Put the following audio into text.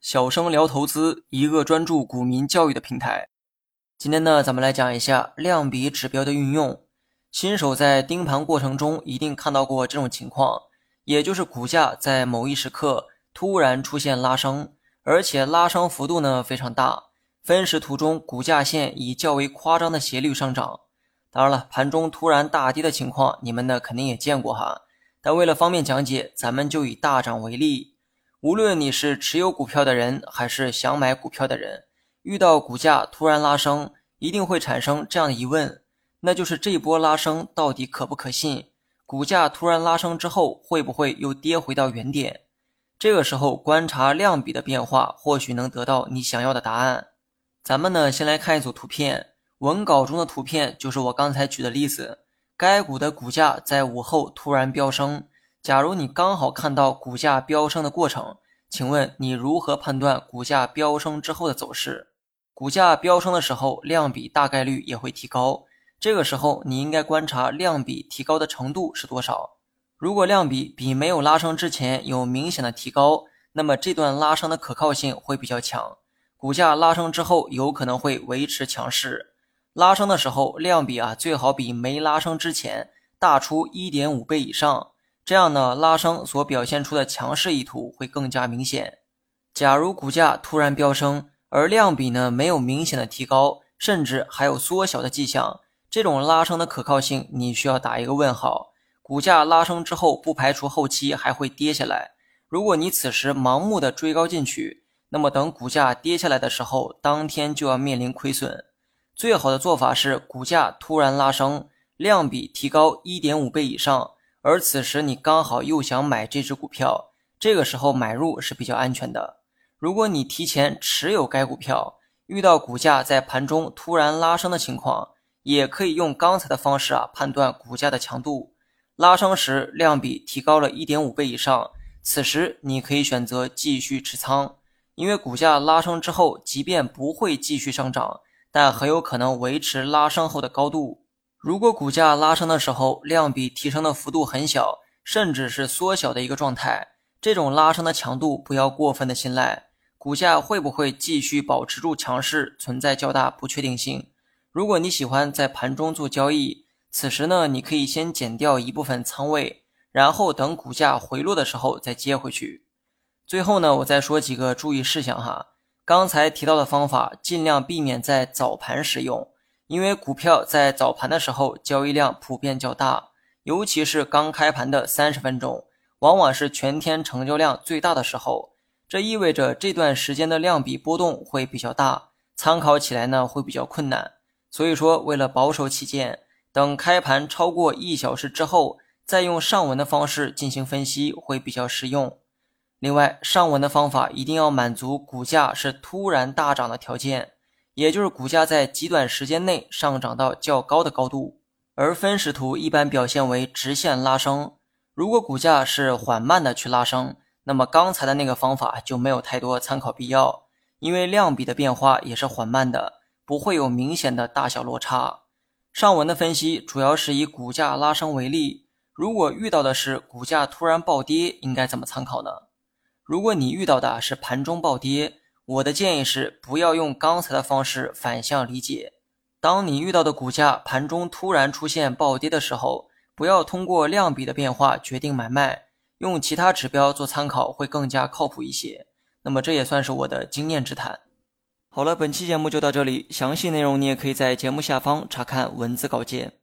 小生聊投资，一个专注股民教育的平台。今天呢，咱们来讲一下量比指标的运用。新手在盯盘过程中一定看到过这种情况，也就是股价在某一时刻突然出现拉升，而且拉升幅度呢非常大。分时图中，股价线以较为夸张的斜率上涨。当然了，盘中突然大跌的情况，你们呢肯定也见过哈。但为了方便讲解，咱们就以大涨为例。无论你是持有股票的人，还是想买股票的人，遇到股价突然拉升，一定会产生这样的疑问，那就是这波拉升到底可不可信？股价突然拉升之后，会不会又跌回到原点？这个时候观察量比的变化，或许能得到你想要的答案。咱们呢，先来看一组图片，文稿中的图片就是我刚才举的例子。该股的股价在午后突然飙升。假如你刚好看到股价飙升的过程，请问你如何判断股价飙升之后的走势？股价飙升的时候，量比大概率也会提高。这个时候，你应该观察量比提高的程度是多少。如果量比比没有拉升之前有明显的提高，那么这段拉升的可靠性会比较强。股价拉升之后，有可能会维持强势。拉升的时候，量比啊最好比没拉升之前大出一点五倍以上，这样呢，拉升所表现出的强势意图会更加明显。假如股价突然飙升，而量比呢没有明显的提高，甚至还有缩小的迹象，这种拉升的可靠性你需要打一个问号。股价拉升之后，不排除后期还会跌下来。如果你此时盲目的追高进去，那么等股价跌下来的时候，当天就要面临亏损。最好的做法是，股价突然拉升，量比提高一点五倍以上，而此时你刚好又想买这只股票，这个时候买入是比较安全的。如果你提前持有该股票，遇到股价在盘中突然拉升的情况，也可以用刚才的方式啊判断股价的强度。拉升时量比提高了一点五倍以上，此时你可以选择继续持仓，因为股价拉升之后，即便不会继续上涨。但很有可能维持拉升后的高度。如果股价拉升的时候量比提升的幅度很小，甚至是缩小的一个状态，这种拉升的强度不要过分的信赖。股价会不会继续保持住强势，存在较大不确定性。如果你喜欢在盘中做交易，此时呢，你可以先减掉一部分仓位，然后等股价回落的时候再接回去。最后呢，我再说几个注意事项哈。刚才提到的方法，尽量避免在早盘使用，因为股票在早盘的时候交易量普遍较大，尤其是刚开盘的三十分钟，往往是全天成交量最大的时候。这意味着这段时间的量比波动会比较大，参考起来呢会比较困难。所以说，为了保守起见，等开盘超过一小时之后，再用上文的方式进行分析会比较实用。另外，上文的方法一定要满足股价是突然大涨的条件，也就是股价在极短时间内上涨到较高的高度。而分时图一般表现为直线拉升。如果股价是缓慢的去拉升，那么刚才的那个方法就没有太多参考必要，因为量比的变化也是缓慢的，不会有明显的大小落差。上文的分析主要是以股价拉升为例，如果遇到的是股价突然暴跌，应该怎么参考呢？如果你遇到的是盘中暴跌，我的建议是不要用刚才的方式反向理解。当你遇到的股价盘中突然出现暴跌的时候，不要通过量比的变化决定买卖，用其他指标做参考会更加靠谱一些。那么这也算是我的经验之谈。好了，本期节目就到这里，详细内容你也可以在节目下方查看文字稿件。